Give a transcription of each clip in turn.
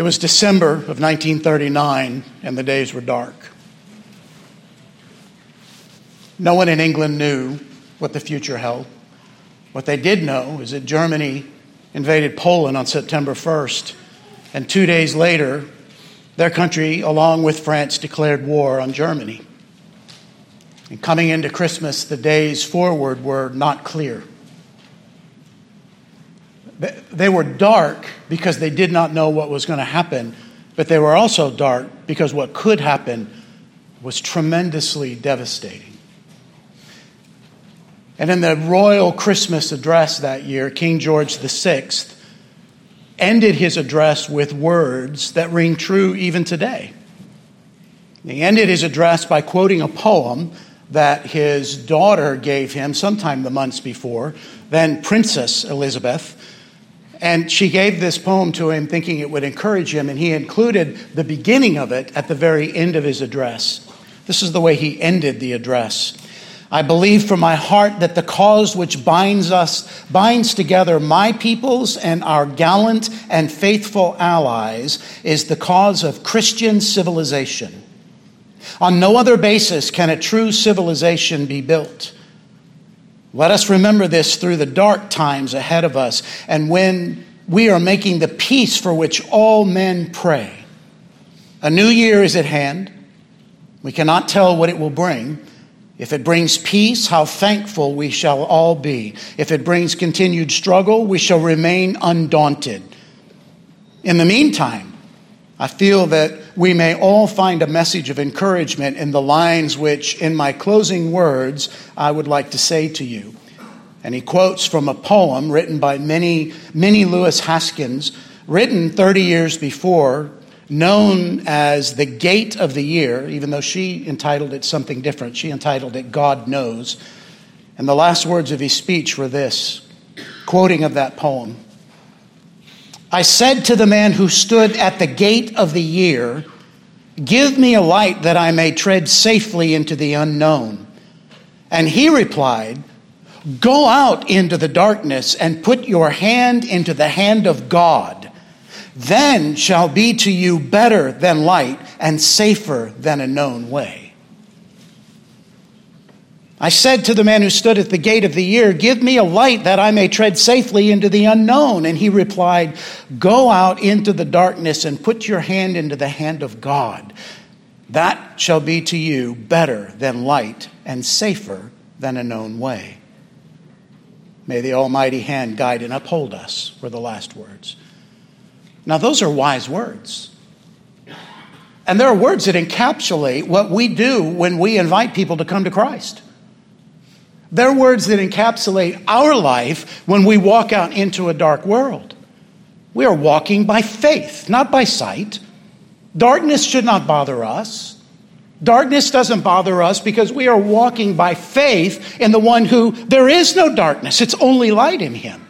It was December of 1939, and the days were dark. No one in England knew what the future held. What they did know is that Germany invaded Poland on September 1st, and two days later, their country, along with France, declared war on Germany. And coming into Christmas, the days forward were not clear. They were dark because they did not know what was going to happen, but they were also dark because what could happen was tremendously devastating. And in the royal Christmas address that year, King George VI ended his address with words that ring true even today. He ended his address by quoting a poem that his daughter gave him sometime the months before, then Princess Elizabeth. And she gave this poem to him thinking it would encourage him, and he included the beginning of it at the very end of his address. This is the way he ended the address. I believe from my heart that the cause which binds us, binds together my peoples and our gallant and faithful allies is the cause of Christian civilization. On no other basis can a true civilization be built. Let us remember this through the dark times ahead of us and when we are making the peace for which all men pray. A new year is at hand. We cannot tell what it will bring. If it brings peace, how thankful we shall all be. If it brings continued struggle, we shall remain undaunted. In the meantime, I feel that we may all find a message of encouragement in the lines which, in my closing words, I would like to say to you. And he quotes from a poem written by Minnie, Minnie Louise Haskins, written 30 years before, known as The Gate of the Year, even though she entitled it something different. She entitled it God Knows. And the last words of his speech were this quoting of that poem I said to the man who stood at the gate of the year, Give me a light that I may tread safely into the unknown. And he replied, Go out into the darkness and put your hand into the hand of God. Then shall be to you better than light and safer than a known way. I said to the man who stood at the gate of the year, Give me a light that I may tread safely into the unknown. And he replied, Go out into the darkness and put your hand into the hand of God. That shall be to you better than light and safer than a known way. May the Almighty hand guide and uphold us, were the last words. Now, those are wise words. And there are words that encapsulate what we do when we invite people to come to Christ. They're words that encapsulate our life when we walk out into a dark world. We are walking by faith, not by sight. Darkness should not bother us. Darkness doesn't bother us because we are walking by faith in the one who there is no darkness, it's only light in him.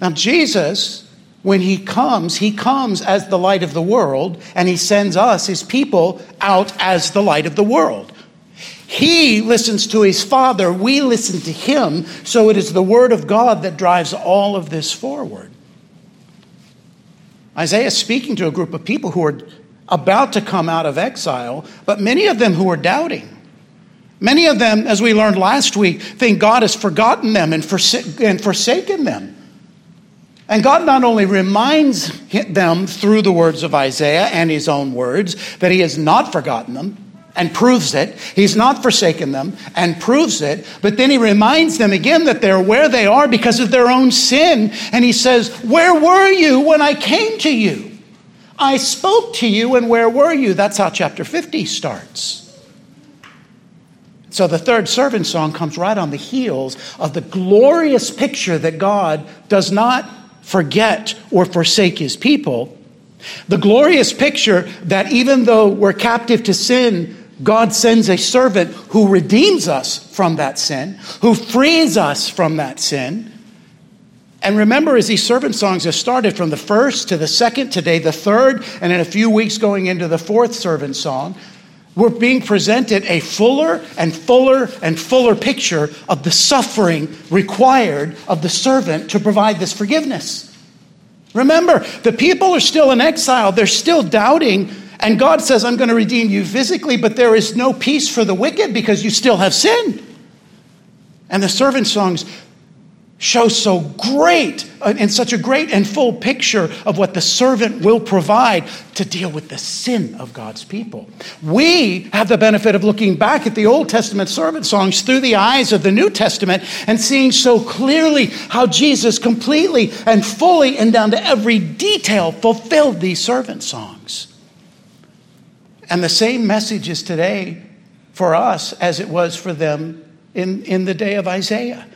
Now, Jesus, when he comes, he comes as the light of the world, and he sends us, his people, out as the light of the world. He listens to his Father, we listen to him, so it is the Word of God that drives all of this forward. Isaiah is speaking to a group of people who are about to come out of exile, but many of them who are doubting. Many of them, as we learned last week, think God has forgotten them and, and forsaken them. And God not only reminds them through the words of Isaiah and his own words that he has not forgotten them, and proves it. He's not forsaken them and proves it, but then he reminds them again that they're where they are because of their own sin. And he says, Where were you when I came to you? I spoke to you, and where were you? That's how chapter 50 starts. So the third servant song comes right on the heels of the glorious picture that God does not forget or forsake his people. The glorious picture that even though we're captive to sin, God sends a servant who redeems us from that sin, who frees us from that sin. And remember, as these servant songs have started from the first to the second, today the third, and in a few weeks going into the fourth servant song, we're being presented a fuller and fuller and fuller picture of the suffering required of the servant to provide this forgiveness. Remember, the people are still in exile, they're still doubting. And God says, I'm going to redeem you physically, but there is no peace for the wicked because you still have sin. And the servant songs show so great and uh, such a great and full picture of what the servant will provide to deal with the sin of God's people. We have the benefit of looking back at the Old Testament servant songs through the eyes of the New Testament and seeing so clearly how Jesus completely and fully and down to every detail fulfilled these servant songs. And the same message is today for us as it was for them in, in the day of Isaiah.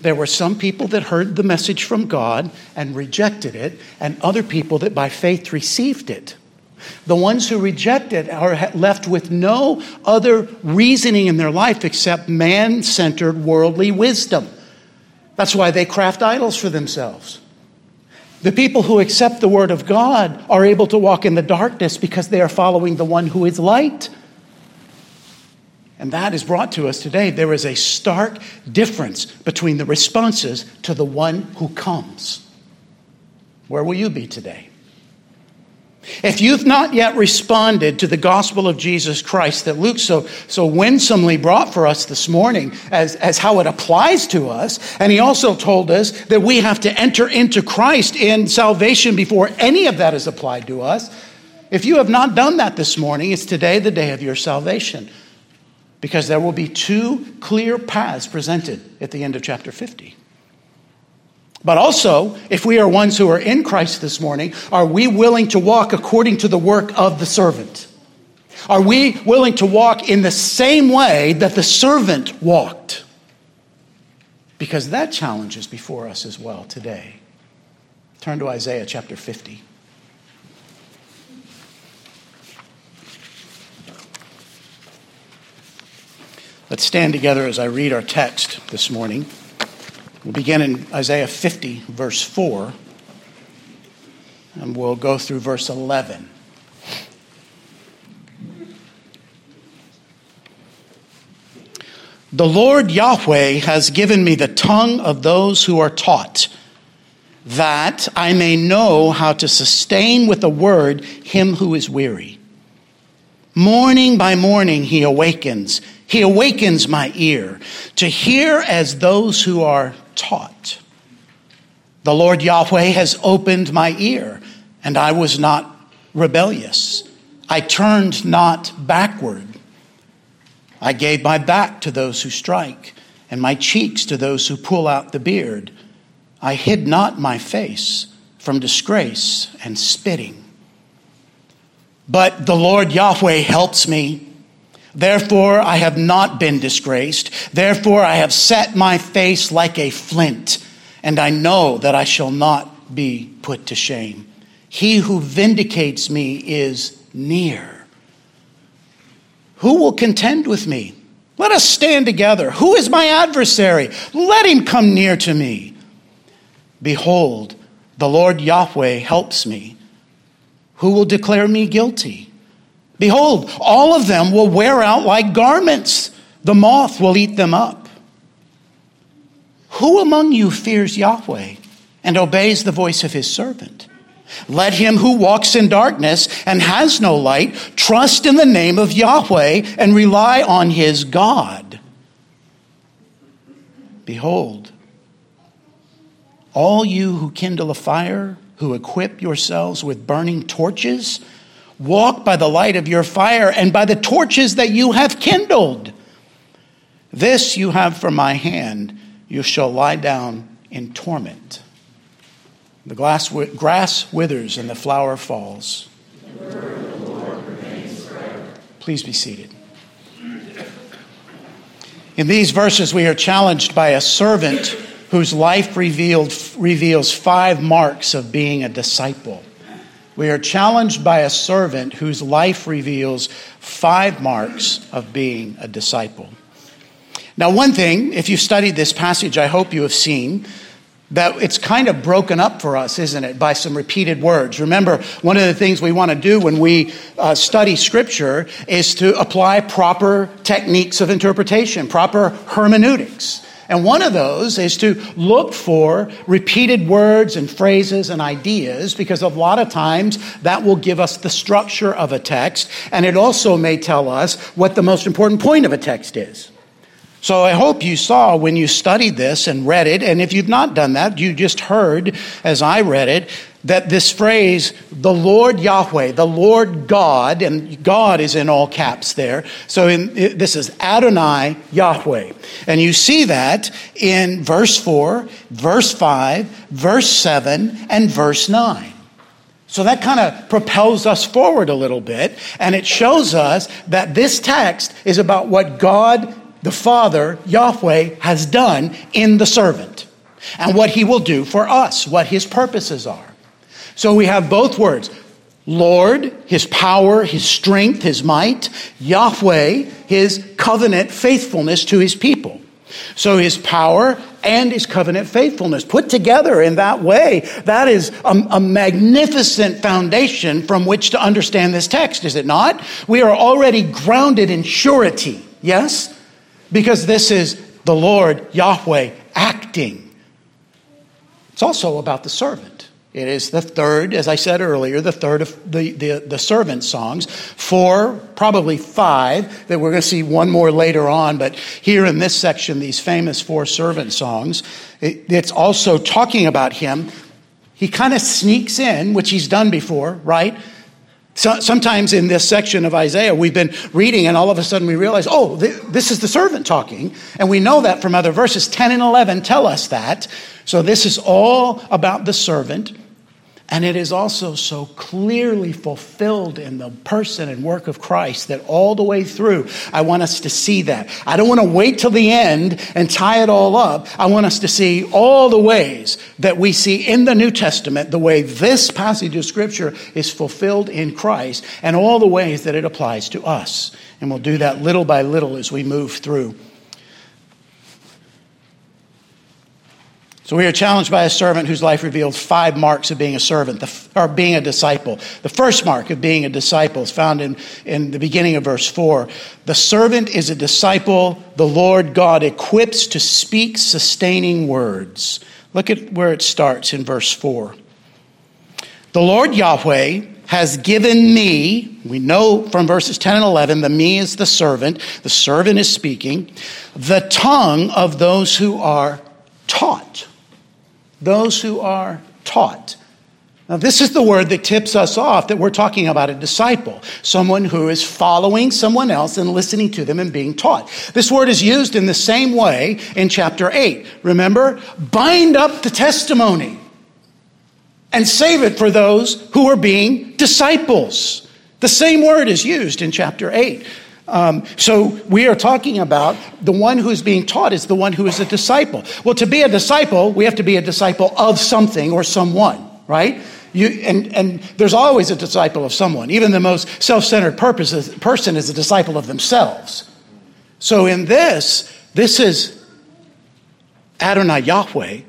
There were some people that heard the message from God and rejected it, and other people that by faith received it. The ones who reject it are left with no other reasoning in their life except man centered worldly wisdom. That's why they craft idols for themselves. The people who accept the word of God are able to walk in the darkness because they are following the one who is light. And that is brought to us today. There is a stark difference between the responses to the one who comes. Where will you be today? If you've not yet responded to the gospel of Jesus Christ that Luke so, so winsomely brought for us this morning as, as how it applies to us, and he also told us that we have to enter into Christ in salvation before any of that is applied to us. If you have not done that this morning, it's today the day of your salvation because there will be two clear paths presented at the end of chapter 50. But also, if we are ones who are in Christ this morning, are we willing to walk according to the work of the servant? Are we willing to walk in the same way that the servant walked? Because that challenge is before us as well today. Turn to Isaiah chapter 50. Let's stand together as I read our text this morning. We'll begin in Isaiah 50, verse 4, and we'll go through verse 11. The Lord Yahweh has given me the tongue of those who are taught, that I may know how to sustain with a word him who is weary. Morning by morning he awakens he awakens my ear to hear as those who are taught. The Lord Yahweh has opened my ear, and I was not rebellious. I turned not backward. I gave my back to those who strike, and my cheeks to those who pull out the beard. I hid not my face from disgrace and spitting. But the Lord Yahweh helps me. Therefore, I have not been disgraced. Therefore, I have set my face like a flint, and I know that I shall not be put to shame. He who vindicates me is near. Who will contend with me? Let us stand together. Who is my adversary? Let him come near to me. Behold, the Lord Yahweh helps me. Who will declare me guilty? Behold, all of them will wear out like garments. The moth will eat them up. Who among you fears Yahweh and obeys the voice of his servant? Let him who walks in darkness and has no light trust in the name of Yahweh and rely on his God. Behold, all you who kindle a fire, who equip yourselves with burning torches, Walk by the light of your fire and by the torches that you have kindled. This you have from my hand. You shall lie down in torment. The glass, grass withers and the flower falls. Please be seated. In these verses, we are challenged by a servant whose life revealed, reveals five marks of being a disciple. We are challenged by a servant whose life reveals five marks of being a disciple. Now, one thing, if you've studied this passage, I hope you have seen that it's kind of broken up for us, isn't it, by some repeated words. Remember, one of the things we want to do when we uh, study Scripture is to apply proper techniques of interpretation, proper hermeneutics. And one of those is to look for repeated words and phrases and ideas because a lot of times that will give us the structure of a text and it also may tell us what the most important point of a text is. So I hope you saw when you studied this and read it, and if you've not done that, you just heard as I read it that this phrase, the Lord Yahweh, the Lord God, and God is in all caps there. So in, this is Adonai Yahweh. And you see that in verse 4, verse 5, verse 7, and verse 9. So that kind of propels us forward a little bit, and it shows us that this text is about what God the Father, Yahweh, has done in the servant and what he will do for us, what his purposes are. So we have both words Lord, his power, his strength, his might, Yahweh, his covenant faithfulness to his people. So his power and his covenant faithfulness put together in that way, that is a, a, magnificent foundation from which to understand this text, is it not? We are already grounded in surety, yes? because this is the Lord Yahweh acting. It's also about the servant. It is the third, as I said earlier, the third of the, the, the servant songs. Four, probably five, that we're going to see one more later on, but here in this section, these famous four servant songs, it, it's also talking about him. He kind of sneaks in, which he's done before, right? So, sometimes in this section of Isaiah, we've been reading, and all of a sudden we realize, oh, th- this is the servant talking. And we know that from other verses. 10 and 11 tell us that. So, this is all about the servant. And it is also so clearly fulfilled in the person and work of Christ that all the way through, I want us to see that. I don't want to wait till the end and tie it all up. I want us to see all the ways that we see in the New Testament, the way this passage of Scripture is fulfilled in Christ, and all the ways that it applies to us. And we'll do that little by little as we move through. So we are challenged by a servant whose life reveals five marks of being a servant, or being a disciple. The first mark of being a disciple is found in, in the beginning of verse 4. The servant is a disciple the Lord God equips to speak sustaining words. Look at where it starts in verse 4. The Lord Yahweh has given me, we know from verses 10 and 11, the me is the servant, the servant is speaking, the tongue of those who are taught those who are taught. Now, this is the word that tips us off that we're talking about a disciple, someone who is following someone else and listening to them and being taught. This word is used in the same way in chapter 8. Remember? Bind up the testimony and save it for those who are being disciples. The same word is used in chapter 8. Um, so we are talking about the one who is being taught is the one who is a disciple. Well, to be a disciple, we have to be a disciple of something or someone, right? You, and, and there's always a disciple of someone. Even the most self centered person is a disciple of themselves. So in this, this is Adonai Yahweh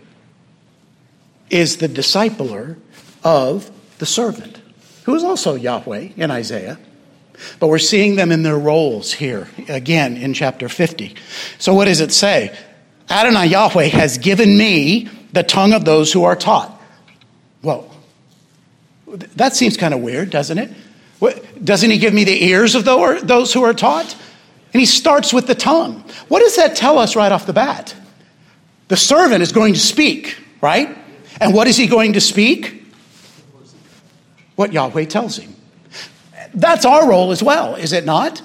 is the discipler of the servant, who is also Yahweh in Isaiah. But we're seeing them in their roles here again in chapter 50. So, what does it say? Adonai Yahweh has given me the tongue of those who are taught. Well, that seems kind of weird, doesn't it? Doesn't he give me the ears of those who are taught? And he starts with the tongue. What does that tell us right off the bat? The servant is going to speak, right? And what is he going to speak? What Yahweh tells him. That's our role as well, is it not?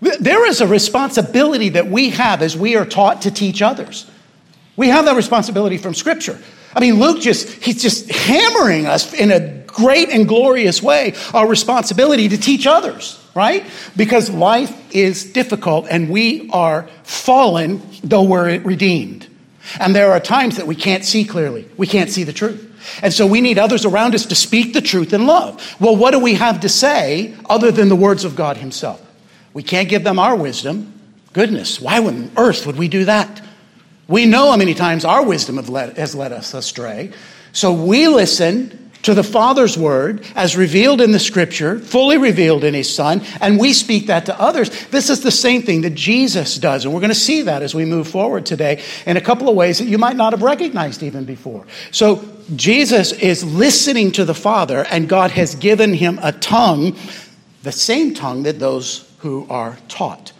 There is a responsibility that we have as we are taught to teach others. We have that responsibility from Scripture. I mean, Luke just, he's just hammering us in a great and glorious way our responsibility to teach others, right? Because life is difficult and we are fallen, though we're redeemed. And there are times that we can't see clearly, we can't see the truth. And so we need others around us to speak the truth in love. Well, what do we have to say other than the words of God Himself? We can't give them our wisdom. Goodness, why on earth would we do that? We know how many times our wisdom has led us astray. So we listen to the Father's word as revealed in the scripture, fully revealed in his Son, and we speak that to others. This is the same thing that Jesus does. And we're going to see that as we move forward today in a couple of ways that you might not have recognized even before. So Jesus is listening to the Father, and God has given him a tongue, the same tongue that those who are taught.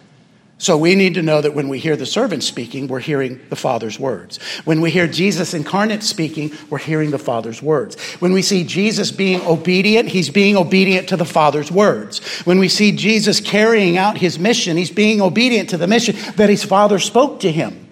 So we need to know that when we hear the servant speaking, we're hearing the Father's words. When we hear Jesus incarnate speaking, we're hearing the Father's words. When we see Jesus being obedient, he's being obedient to the Father's words. When we see Jesus carrying out his mission, he's being obedient to the mission that his Father spoke to him.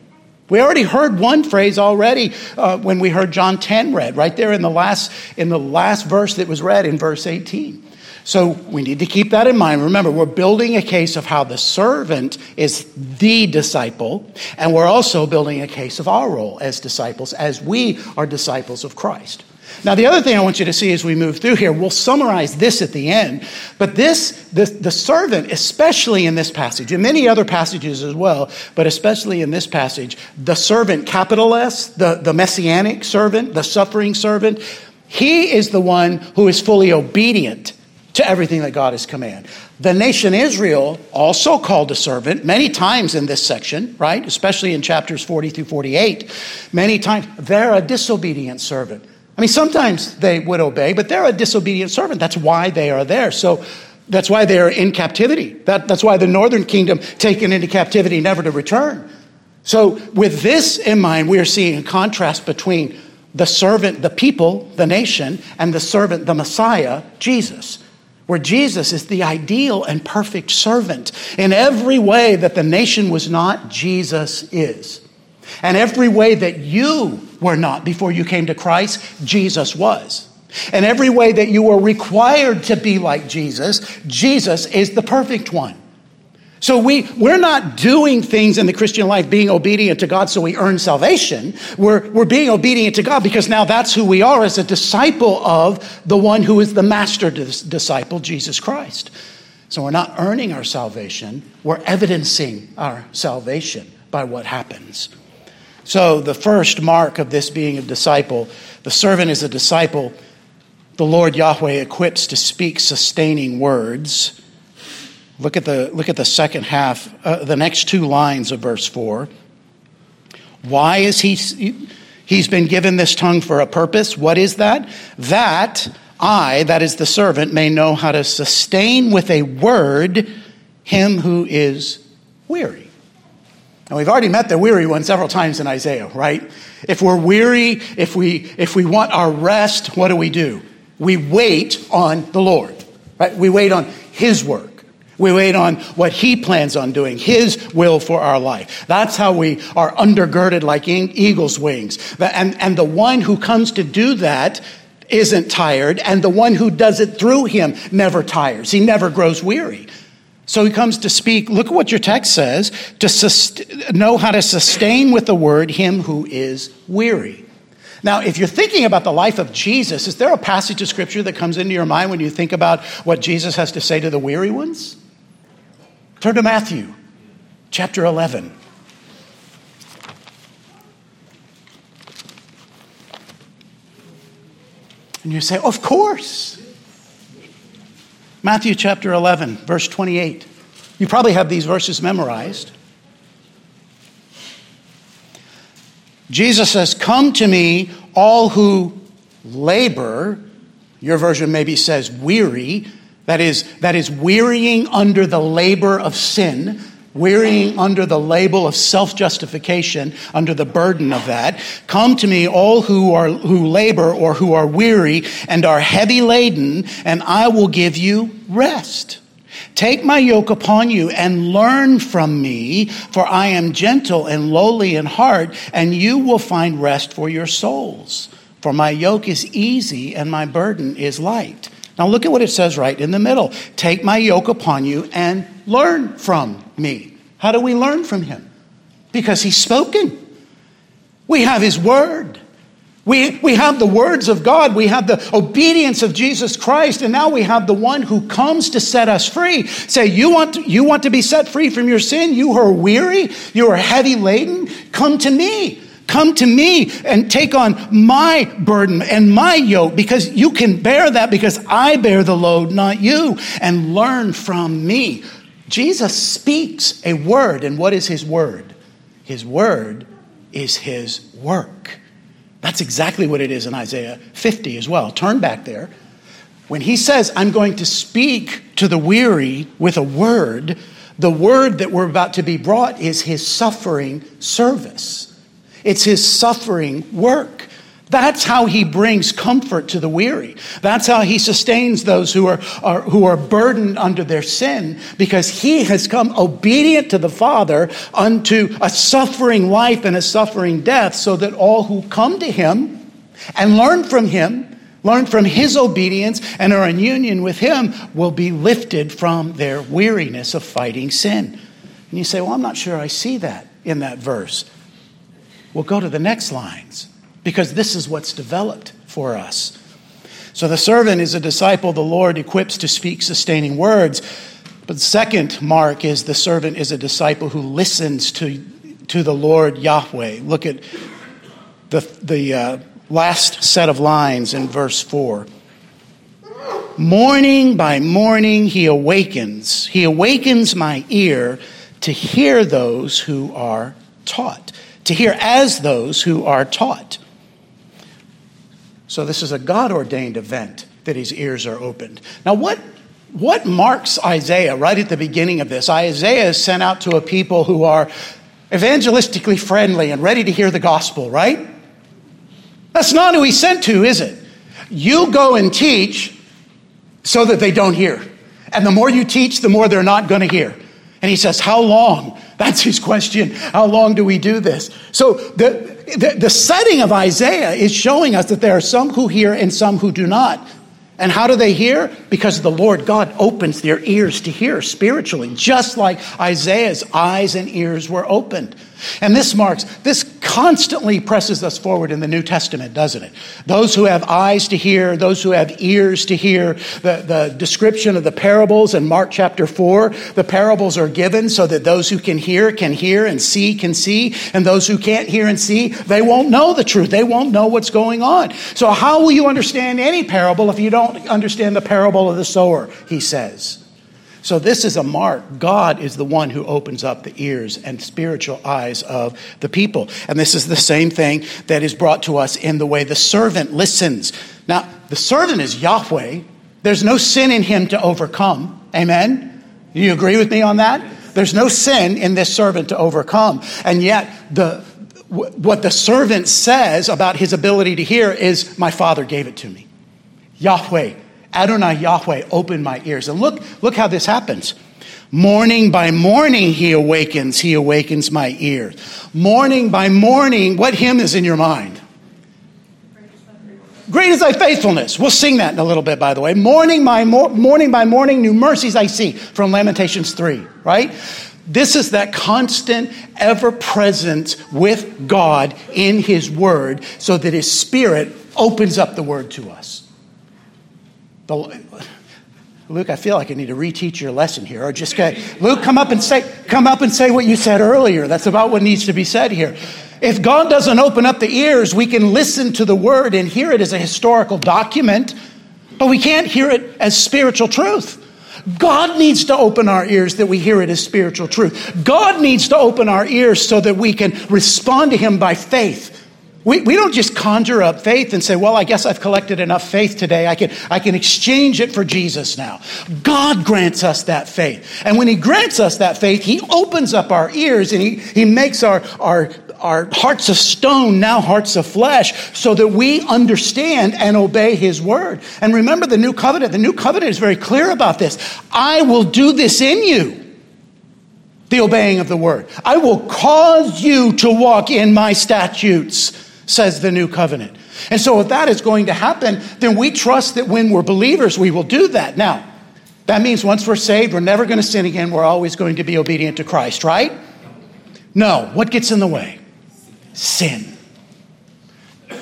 We already heard one phrase already uh, when we heard John 10 read, right there in the last in the last verse that was read in verse 18. So we need to keep that in mind. Remember, we're building a case of how the servant is the disciple, and we're also building a case of our role as disciples, as we are disciples of Christ. Now, the other thing I want you to see as we move through here, we'll summarize this at the end, but this, the, the servant, especially in this passage, and many other passages as well, but especially in this passage, the servant, capital S, the, the messianic servant, the suffering servant, he is the one who is fully obedient to everything that God has commanded. The nation Israel, also called a servant, many times in this section, right? Especially in chapters 40 through 48, many times they're a disobedient servant. I mean, sometimes they would obey, but they're a disobedient servant. That's why they are there. So that's why they are in captivity. That, that's why the northern kingdom taken into captivity, never to return. So, with this in mind, we are seeing a contrast between the servant, the people, the nation, and the servant, the Messiah, Jesus where Jesus is the ideal and perfect servant. In every way that the nation was not, Jesus is. And every way that you were not before you came to Christ, Jesus was. And every way that you were required to be like Jesus, Jesus is the perfect one. So we, we're not doing things in the Christian life being obedient to God so we earn salvation. We're, we're being obedient to God because now that's who we are as a disciple of the one who is the master disciple, Jesus Christ. So we're not earning our salvation, we're evidencing our salvation by what happens. So the first mark of this being a disciple, the servant is a disciple, the Lord Yahweh equips to speak sustaining words. Look at the, look at the second half, uh, the next two lines of verse 4. Why is he, he's been given this tongue for a purpose? What is that? That I, that is the servant, may know how to sustain with a word him who is weary. And we've already met the weary one several times in Isaiah, right? If we're weary, if we, if we want our rest, what do we do? We wait on the Lord, right? We wait on his work. We wait on what He plans on doing, His will for our life. That's how we are undergirded like eagle's wings. And, and the one who comes to do that isn't tired, and the one who does it through Him never tires. He never grows weary. So he comes to speak. Look at what your text says to sust- know how to sustain with the word him who is weary. Now, if you're thinking about the life of Jesus, is there a passage of scripture that comes into your mind when you think about what Jesus has to say to the weary ones? Turn to Matthew chapter 11. And you say, Of course. Matthew chapter 11, verse 28. You probably have these verses memorized. Jesus says, Come to me, all who labor. Your version maybe says weary that is, that is wearying under the labor of sin, wearying under the label of self-justification, under the burden of that. Come to me, all who are, who labor or who are weary and are heavy laden, and I will give you rest. Take my yoke upon you and learn from me, for I am gentle and lowly in heart, and you will find rest for your souls. For my yoke is easy and my burden is light. Now look at what it says right in the middle. Take my yoke upon you and learn from me. How do we learn from him? Because he's spoken. We have his word. We, we have the words of God. We have the obedience of Jesus Christ. And now we have the one who comes to set us free. Say, you want to, you want to be set free from your sin? You are weary? You are heavy laden? Come to me Come to me and take on my burden and my yoke because you can bear that because I bear the load, not you, and learn from me. Jesus speaks a word, and what is his word? His word is his work. That's exactly what it is in Isaiah 50 as well. Turn back there. When he says, I'm going to speak to the weary with a word, the word that we're about to be brought is his suffering service. It's his suffering work. That's how he brings comfort to the weary. That's how he sustains those who are, are, who are burdened under their sin because he has come obedient to the Father unto a suffering life and a suffering death so that all who come to him and learn from him learn from his obedience and are in union with him will be lifted from their weariness of fighting sin. And you say, Well, I'm not sure I see that in that verse. We'll go to the next lines because this is what's developed for us. So the servant is a disciple the Lord equips to speak sustaining words. But second mark is the servant is a disciple who listens to, to the Lord Yahweh. Look at the, the uh, last set of lines in verse 4. Morning by morning he awakens. He awakens my ear to hear those who are taught, to hear as those who are taught. So this is a God ordained event that his ears are opened. Now, what, what marks Isaiah right at the beginning of this? Isaiah is sent out to a people who are evangelistically friendly and ready to hear the gospel, right? That's not who he's sent to, is it? You go and teach so that they don't hear. And the more you teach, the more they're not going to hear. And he says, How long? That's his question. How long do we do this? So the, the, the, setting of Isaiah is showing us that there are some who hear and some who do not. And how do they hear? Because the Lord God opens their ears to hear spiritually, just like Isaiah's eyes and ears were opened. And this marks, this constantly presses us forward in the New Testament, doesn't it? Those who have eyes to hear, those who have ears to hear, the, the description of the parables in Mark chapter 4, the parables are given so that those who can hear can hear and see can see, and those who can't hear and see, they won't know the truth. They won't know what's going on. So, how will you understand any parable if you don't understand the parable of the sower? He says. So, this is a mark. God is the one who opens up the ears and spiritual eyes of the people. And this is the same thing that is brought to us in the way the servant listens. Now, the servant is Yahweh. There's no sin in him to overcome. Amen? You agree with me on that? There's no sin in this servant to overcome. And yet, the, what the servant says about his ability to hear is, My father gave it to me. Yahweh Adonai Yahweh, open my ears. And look, look how this happens. Morning by morning he awakens, he awakens my ears. Morning by morning, what hymn is in your mind? Great is thy faithfulness. We'll sing that in a little bit, by the way. Morning by morning by morning, new mercies I see from Lamentations 3, right? This is that constant, ever present with God in His Word so that His Spirit opens up the Word to us. Luke, I feel like I need to reteach your lesson here, or just get, Luke, come up and say, come up and say what you said earlier. That's about what needs to be said here. If God doesn't open up the ears, we can listen to the word and hear it as a historical document, but we can't hear it as spiritual truth. God needs to open our ears that we hear it as spiritual truth. God needs to open our ears so that we can respond to Him by faith we, we don't just conjure up faith and say, well, I guess I've collected enough faith today. I can, I can exchange it for Jesus now. God grants us that faith. And when He grants us that faith, He opens up our ears and He, he makes our, our, our hearts of stone now hearts of flesh so that we understand and obey His word. And remember the new covenant. The new covenant is very clear about this. I will do this in you the obeying of the word. I will cause you to walk in my statutes says the new covenant. And so, if that is going to happen, then we trust that when we're believers, we will do that. Now, that means once we're saved, we're never going to sin again. We're always going to be obedient to Christ, right? No. What gets in the way? Sin.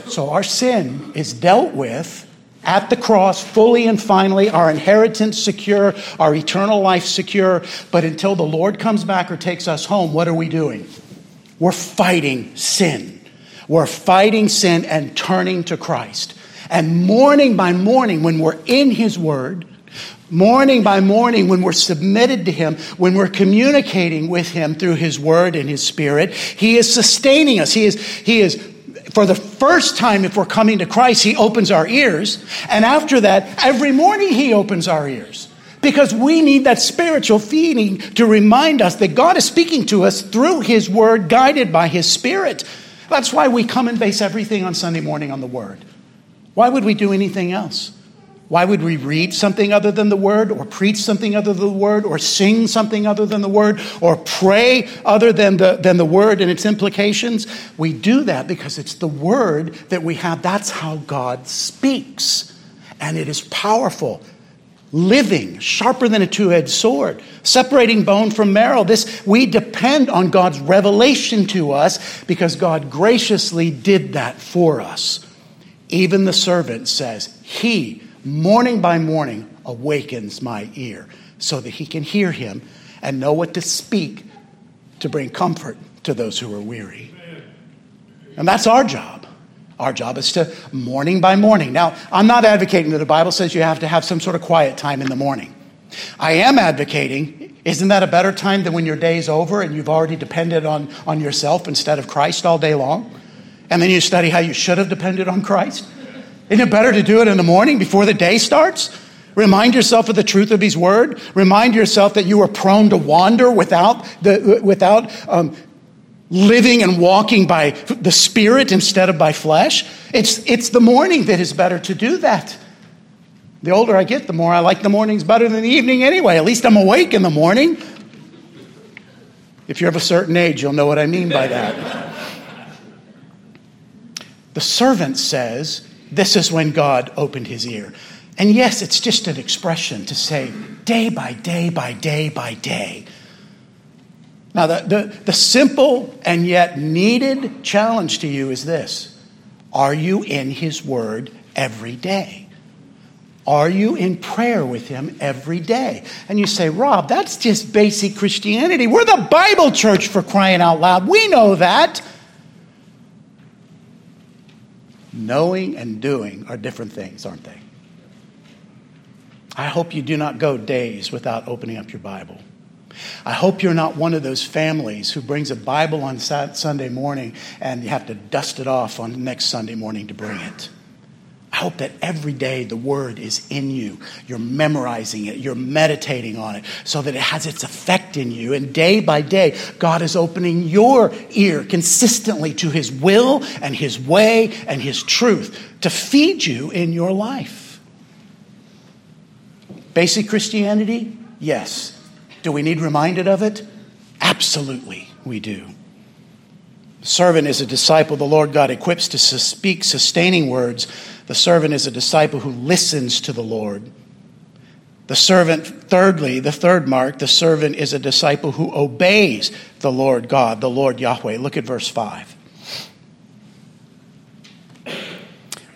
So, our sin is dealt with at the cross, fully and finally, our inheritance secure, our eternal life secure. But until the Lord comes back or takes us home, what are we doing? We're fighting sin. We're fighting sin and turning to Christ. And morning by morning, when we're in His Word, morning by morning, when we're submitted to Him, when we're communicating with Him through His Word and His Spirit, He is sustaining us. He is, He is, for the first time, if we're coming to Christ, He opens our ears. And after that, every morning, He opens our ears. Because we need that spiritual feeding to remind us that God is speaking to us through His Word, guided by His Spirit. That's why we come and base everything on Sunday morning on the Word. Why would we do anything else? Why would we read something other than the Word, or preach something other than the Word, or sing something other than the Word, or pray other than the, than the Word and its implications? We do that because it's the Word that we have. That's how God speaks. And it is powerful, living, sharper than a two edged sword, separating bone from marrow. This, we depend on God's revelation to us because God graciously did that for us. Even the servant says, He, morning by morning, awakens my ear so that he can hear him and know what to speak to bring comfort to those who are weary. And that's our job. Our job is to morning by morning. Now, I'm not advocating that the Bible says you have to have some sort of quiet time in the morning. I am advocating, isn't that a better time than when your day's over and you've already depended on, on yourself instead of Christ all day long? and then you study how you should have depended on Christ? Isn't it better to do it in the morning before the day starts? Remind yourself of the truth of His Word. Remind yourself that you are prone to wander without, the, without um, living and walking by the Spirit instead of by flesh. It's, it's the morning that is better to do that. The older I get, the more I like the mornings better than the evening anyway. At least I'm awake in the morning. If you're of a certain age, you'll know what I mean by that. The servant says, This is when God opened his ear. And yes, it's just an expression to say day by day by day by day. Now, the, the, the simple and yet needed challenge to you is this Are you in his word every day? Are you in prayer with him every day? And you say, Rob, that's just basic Christianity. We're the Bible church for crying out loud. We know that. Knowing and doing are different things, aren't they? I hope you do not go days without opening up your Bible. I hope you're not one of those families who brings a Bible on Sunday morning and you have to dust it off on next Sunday morning to bring it. I hope that every day the word is in you. You're memorizing it, you're meditating on it so that it has its effect in you. And day by day, God is opening your ear consistently to his will and his way and his truth to feed you in your life. Basic Christianity? Yes. Do we need reminded of it? Absolutely, we do. The servant is a disciple the Lord God equips to speak sustaining words the servant is a disciple who listens to the Lord. The servant, thirdly, the third mark, the servant is a disciple who obeys the Lord God, the Lord Yahweh. Look at verse 5.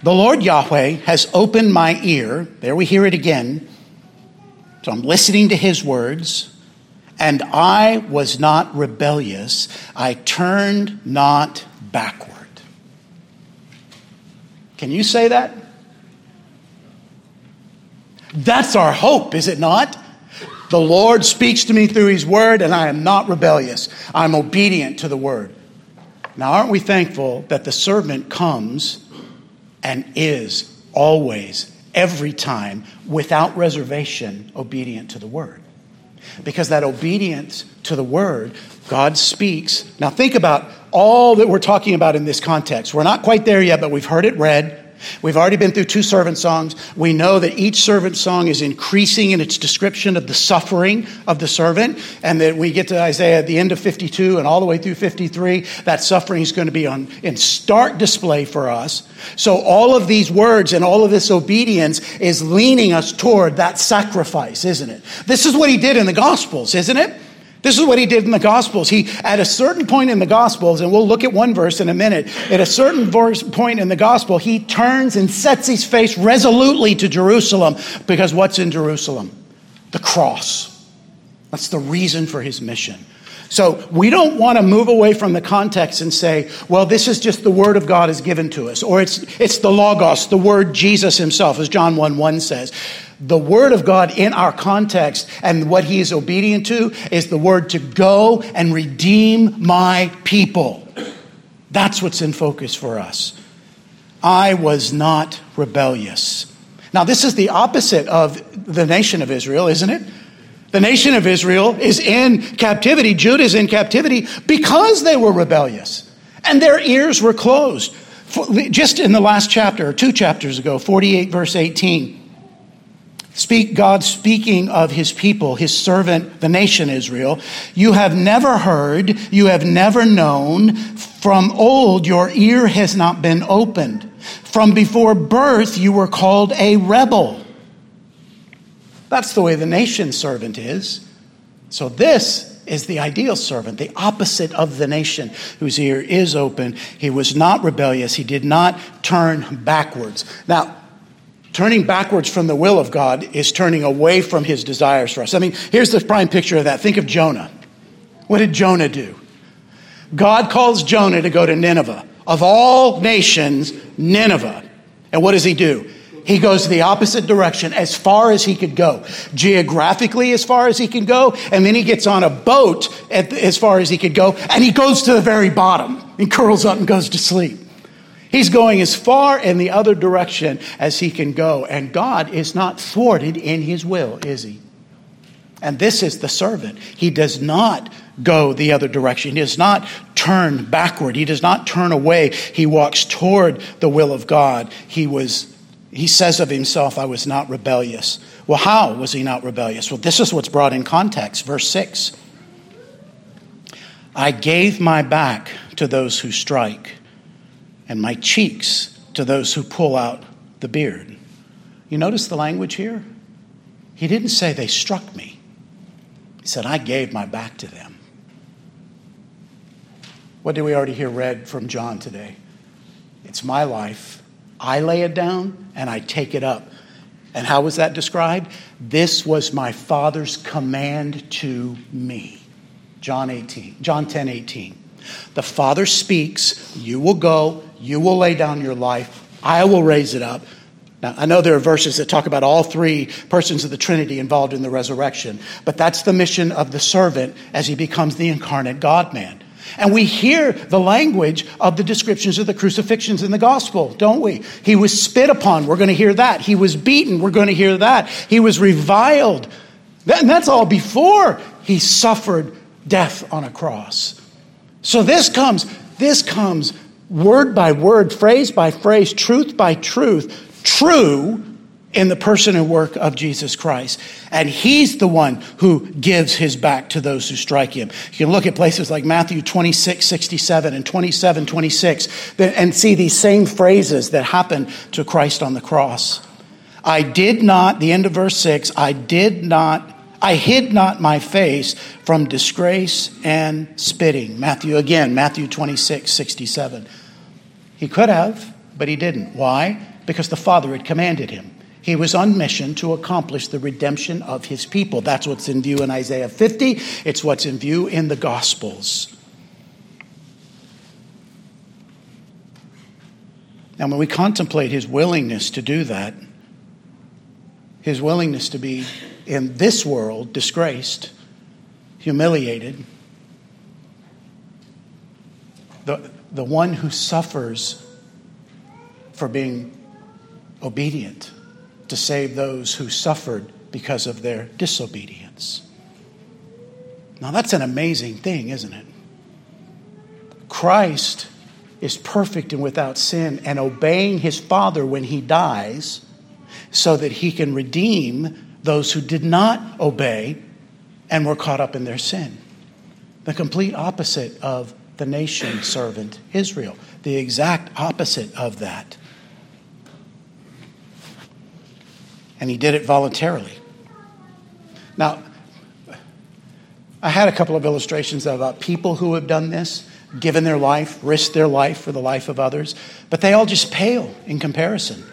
The Lord Yahweh has opened my ear. There we hear it again. So I'm listening to his words. And I was not rebellious. I turned not backward. Can you say that? That's our hope, is it not? The Lord speaks to me through His Word, and I am not rebellious. I'm obedient to the Word. Now, aren't we thankful that the servant comes and is always, every time, without reservation, obedient to the Word? Because that obedience to the Word, God speaks. Now, think about all that we're talking about in this context. We're not quite there yet, but we've heard it read. We've already been through two servant songs. We know that each servant song is increasing in its description of the suffering of the servant, and that we get to Isaiah at the end of 52 and all the way through 53, that suffering is going to be on in stark display for us. So all of these words and all of this obedience is leaning us toward that sacrifice, isn't it? This is what he did in the Gospels, isn't it? This is what he did in the Gospels. He, at a certain point in the Gospels, and we'll look at one verse in a minute, at a certain verse, point in the Gospel, he turns and sets his face resolutely to Jerusalem because what's in Jerusalem? The cross. That's the reason for his mission. So we don't want to move away from the context and say, well, this is just the word of God is given to us, or it's, it's the Logos, the word Jesus himself, as John 1 1 says. The word of God in our context and what he is obedient to is the word to go and redeem my people. That's what's in focus for us. I was not rebellious. Now, this is the opposite of the nation of Israel, isn't it? The nation of Israel is in captivity. Judah is in captivity because they were rebellious and their ears were closed. Just in the last chapter, or two chapters ago, 48, verse 18. Speak God speaking of his people, his servant, the nation Israel. You have never heard, you have never known. From old, your ear has not been opened. From before birth, you were called a rebel. That's the way the nation servant is. So, this is the ideal servant, the opposite of the nation whose ear is open. He was not rebellious, he did not turn backwards. Now, turning backwards from the will of God is turning away from his desires for us. I mean, here's the prime picture of that. Think of Jonah. What did Jonah do? God calls Jonah to go to Nineveh. Of all nations, Nineveh. And what does he do? he goes the opposite direction as far as he could go, geographically as far as he can go, and then he gets on a boat as far as he could go, and he goes to the very bottom and curls up and goes to sleep. He's going as far in the other direction as he can go, and God is not thwarted in his will, is he? And this is the servant. He does not go the other direction. He does not turn backward. He does not turn away. He walks toward the will of God. He was he says of himself, I was not rebellious. Well, how was he not rebellious? Well, this is what's brought in context. Verse 6 I gave my back to those who strike, and my cheeks to those who pull out the beard. You notice the language here? He didn't say they struck me, he said, I gave my back to them. What did we already hear read from John today? It's my life I lay it down and I take it up. And how was that described? This was my Father's command to me. John 18, John 10, 18. The Father speaks, you will go, you will lay down your life, I will raise it up. Now, I know there are verses that talk about all three persons of the Trinity involved in the resurrection, but that's the mission of the servant as he becomes the incarnate God man. And we hear the language of the descriptions of the crucifixions in the gospel, don't we? He was spit upon. We're going to hear that. He was beaten. We're going to hear that. He was reviled. And that's all before he suffered death on a cross. So this comes, this comes word by word, phrase by phrase, truth by truth, true in the person and work of Jesus Christ. And he's the one who gives his back to those who strike him. You can look at places like Matthew 26, 67 and 27, 26 and see these same phrases that happen to Christ on the cross. I did not, the end of verse 6, I did not I hid not my face from disgrace and spitting. Matthew again, Matthew 26, 67. He could have, but he didn't. Why? Because the Father had commanded him. He was on mission to accomplish the redemption of his people. That's what's in view in Isaiah 50, it's what's in view in the Gospels. Now, when we contemplate his willingness to do that, his willingness to be in this world disgraced, humiliated, the, the one who suffers for being obedient to save those who suffered because of their disobedience. Now, that's an amazing thing, isn't it? Christ is perfect and without sin and obeying his Father when he dies so that he can redeem those who did not obey and were caught up in their sin. The complete opposite of the nation servant Israel, the exact opposite of that. and he did it voluntarily. Now, I had a couple of illustrations about people who have done this, given their life, risked their life for the life of others, but they all just pale in comparison.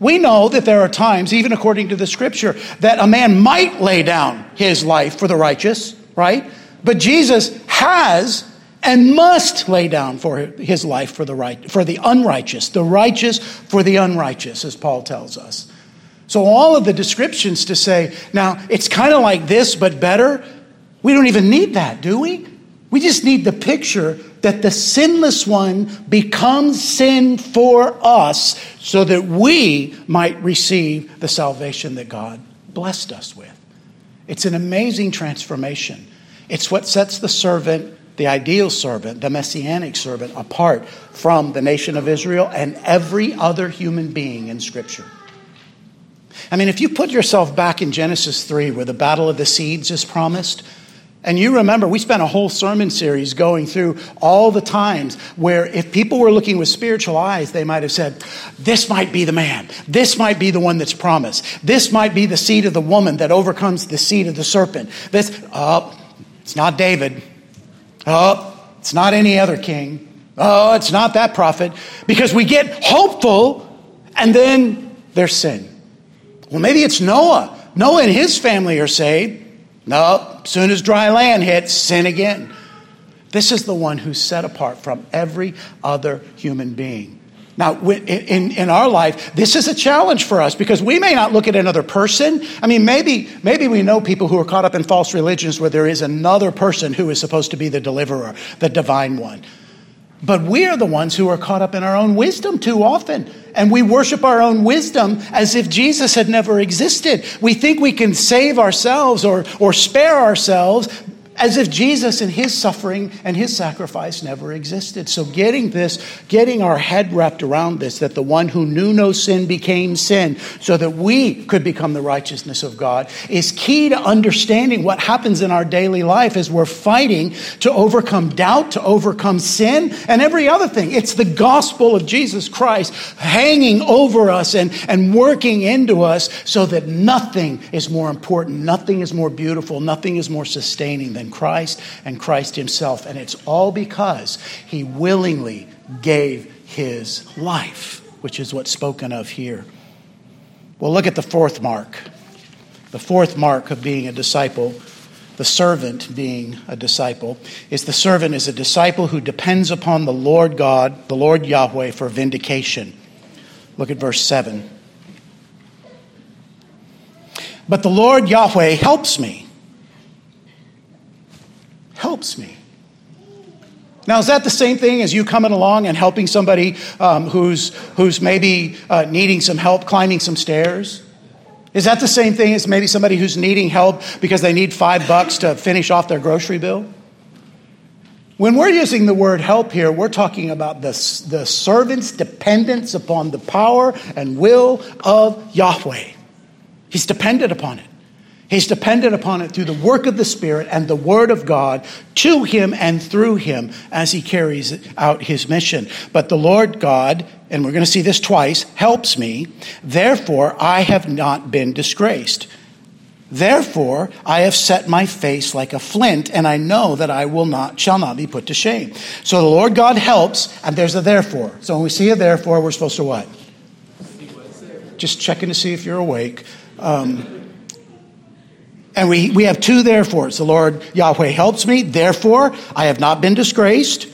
We know that there are times, even according to the scripture, that a man might lay down his life for the righteous, right? But Jesus has and must lay down for his life for the right for the unrighteous, the righteous for the unrighteous, as Paul tells us. So all of the descriptions to say, now it's kind of like this, but better, we don't even need that, do we? We just need the picture that the sinless one becomes sin for us so that we might receive the salvation that God blessed us with. It's an amazing transformation. It's what sets the servant, the ideal servant, the messianic servant, apart from the nation of Israel and every other human being in Scripture. I mean, if you put yourself back in Genesis 3, where the battle of the seeds is promised, and you remember, we spent a whole sermon series going through all the times where if people were looking with spiritual eyes, they might have said, This might be the man. This might be the one that's promised. This might be the seed of the woman that overcomes the seed of the serpent. This, oh, it's not David. Oh, it's not any other king. Oh, it's not that prophet. Because we get hopeful and then there's sin. Well, maybe it's Noah. Noah and his family are saved. No, soon as dry land hits, sin again. This is the one who's set apart from every other human being. Now, in, in our life, this is a challenge for us because we may not look at another person. I mean, maybe, maybe we know people who are caught up in false religions where there is another person who is supposed to be the deliverer, the divine one. But we are the ones who are caught up in our own wisdom too often. And we worship our own wisdom as if Jesus had never existed. We think we can save ourselves or, or spare ourselves as if Jesus and his suffering and his sacrifice never existed. So, getting this, getting our head wrapped around this, that the one who knew no sin became sin so that we could become the righteousness of God, is key to understanding what happens in our daily life as we're fighting to overcome doubt, to overcome sin, and every other thing. It's the gospel of Jesus Christ hanging over us and, and working into us so that nothing is more important, nothing is more beautiful, nothing is more sustaining than Christ and Christ Himself. And it's all because He willingly gave His life, which is what's spoken of here. Well, look at the fourth mark. The fourth mark of being a disciple, the servant being a disciple, is the servant is a disciple who depends upon the Lord God, the Lord Yahweh, for vindication. Look at verse 7. But the Lord Yahweh helps me helps me. Now, is that the same thing as you coming along and helping somebody um, who's, who's maybe uh, needing some help climbing some stairs? Is that the same thing as maybe somebody who's needing help because they need five bucks to finish off their grocery bill? When we're using the word help here, we're talking about the, the servant's dependence upon the power and will of Yahweh. He's dependent upon it. He's dependent upon it through the work of the Spirit and the Word of God to him and through him as he carries out his mission. But the Lord God, and we're going to see this twice, helps me. Therefore, I have not been disgraced. Therefore, I have set my face like a flint, and I know that I will not, shall not be put to shame. So the Lord God helps, and there's a therefore. So when we see a therefore, we're supposed to what? Just checking to see if you're awake. Um, and we, we have two therefores. The Lord Yahweh helps me, therefore I have not been disgraced.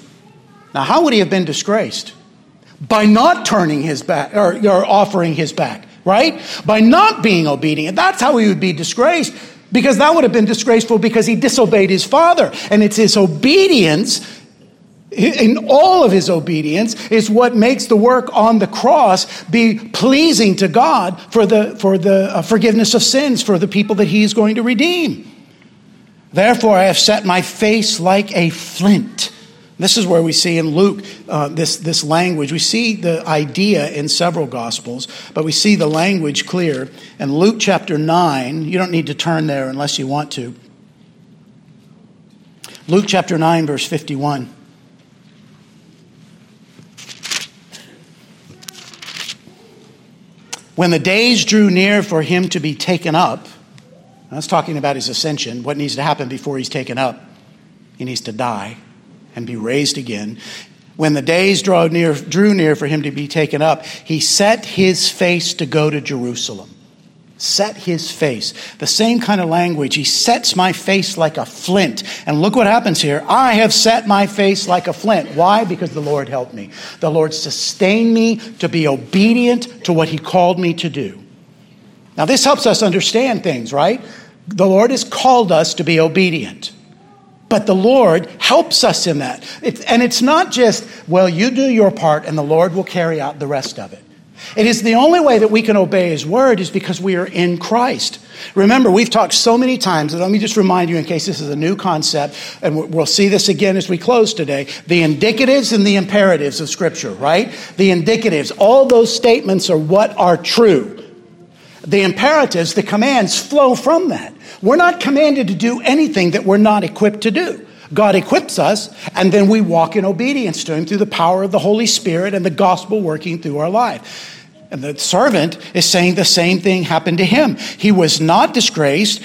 Now, how would he have been disgraced? By not turning his back or, or offering his back, right? By not being obedient. That's how he would be disgraced because that would have been disgraceful because he disobeyed his father. And it's his obedience in all of his obedience is what makes the work on the cross be pleasing to God for the, for the uh, forgiveness of sins for the people that he is going to redeem. Therefore, I have set my face like a flint. This is where we see in Luke uh, this, this language. We see the idea in several Gospels, but we see the language clear. In Luke chapter 9, you don't need to turn there unless you want to. Luke chapter 9, verse 51. When the days drew near for him to be taken up, that's talking about his ascension, what needs to happen before he's taken up. He needs to die and be raised again. When the days drew near, drew near for him to be taken up, he set his face to go to Jerusalem. Set his face. The same kind of language. He sets my face like a flint. And look what happens here. I have set my face like a flint. Why? Because the Lord helped me. The Lord sustained me to be obedient to what he called me to do. Now, this helps us understand things, right? The Lord has called us to be obedient. But the Lord helps us in that. and it's not just, well, you do your part and the Lord will carry out the rest of it. It is the only way that we can obey His word is because we are in Christ. Remember, we've talked so many times, and let me just remind you in case this is a new concept, and we'll see this again as we close today the indicatives and the imperatives of Scripture, right? The indicatives, all those statements are what are true. The imperatives, the commands flow from that. We're not commanded to do anything that we're not equipped to do. God equips us, and then we walk in obedience to Him through the power of the Holy Spirit and the gospel working through our life. And the servant is saying the same thing happened to him. He was not disgraced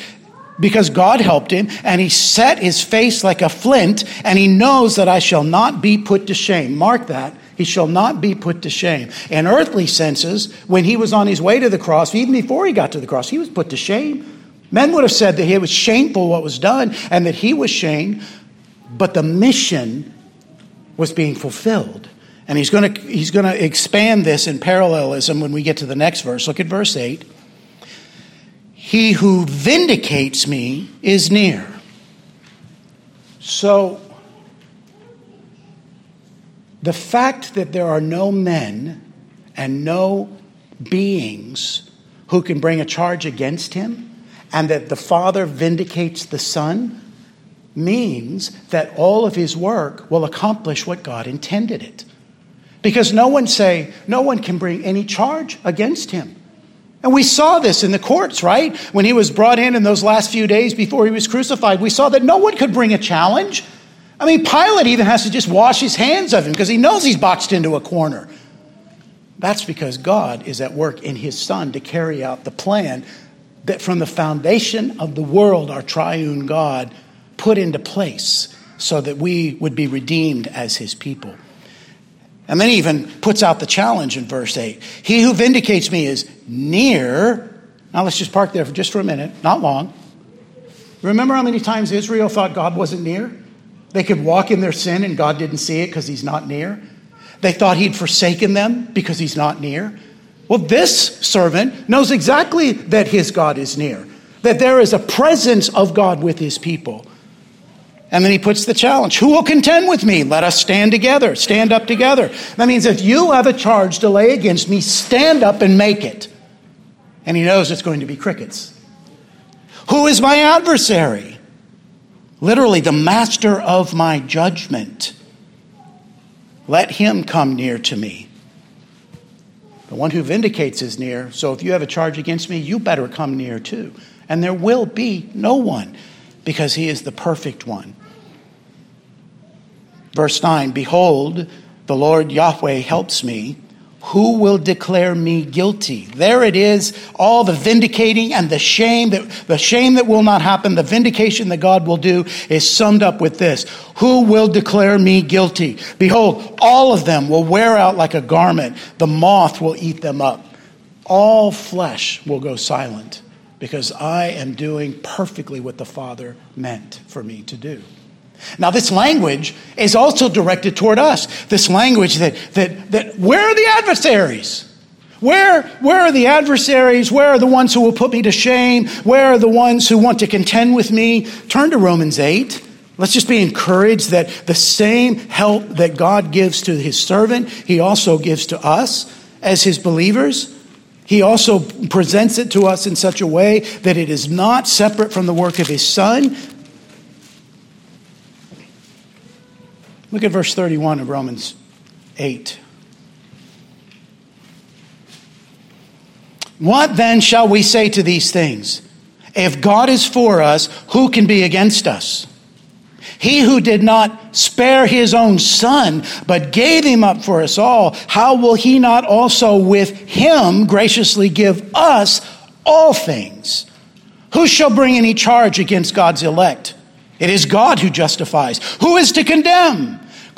because God helped him, and he set his face like a flint, and he knows that I shall not be put to shame. Mark that. He shall not be put to shame. In earthly senses, when he was on his way to the cross, even before he got to the cross, he was put to shame. Men would have said that it was shameful what was done and that he was shamed, but the mission was being fulfilled. And he's going to he's going to expand this in parallelism when we get to the next verse. Look at verse 8. He who vindicates me is near. So the fact that there are no men and no beings who can bring a charge against him and that the Father vindicates the Son means that all of his work will accomplish what God intended it. Because no one say, no one can bring any charge against him. And we saw this in the courts, right? When he was brought in in those last few days before he was crucified, we saw that no one could bring a challenge. I mean, Pilate even has to just wash his hands of him because he knows he's boxed into a corner. That's because God is at work in his Son to carry out the plan that from the foundation of the world, our triune God put into place so that we would be redeemed as his people. And then he even puts out the challenge in verse 8 He who vindicates me is near. Now let's just park there for just for a minute, not long. Remember how many times Israel thought God wasn't near? They could walk in their sin and God didn't see it because he's not near. They thought he'd forsaken them because he's not near. Well, this servant knows exactly that his God is near, that there is a presence of God with his people. And then he puts the challenge Who will contend with me? Let us stand together, stand up together. That means if you have a charge to lay against me, stand up and make it. And he knows it's going to be crickets. Who is my adversary? Literally, the master of my judgment. Let him come near to me. The one who vindicates is near, so if you have a charge against me, you better come near too. And there will be no one because he is the perfect one. Verse 9 Behold, the Lord Yahweh helps me. Who will declare me guilty? There it is, all the vindicating and the shame that the shame that will not happen, the vindication that God will do is summed up with this. Who will declare me guilty? Behold, all of them will wear out like a garment. The moth will eat them up. All flesh will go silent because I am doing perfectly what the Father meant for me to do. Now, this language is also directed toward us. This language that, that, that where are the adversaries? Where, where are the adversaries? Where are the ones who will put me to shame? Where are the ones who want to contend with me? Turn to Romans 8. Let's just be encouraged that the same help that God gives to his servant, he also gives to us as his believers. He also presents it to us in such a way that it is not separate from the work of his son. Look at verse 31 of Romans 8. What then shall we say to these things? If God is for us, who can be against us? He who did not spare his own son, but gave him up for us all, how will he not also with him graciously give us all things? Who shall bring any charge against God's elect? It is God who justifies. Who is to condemn?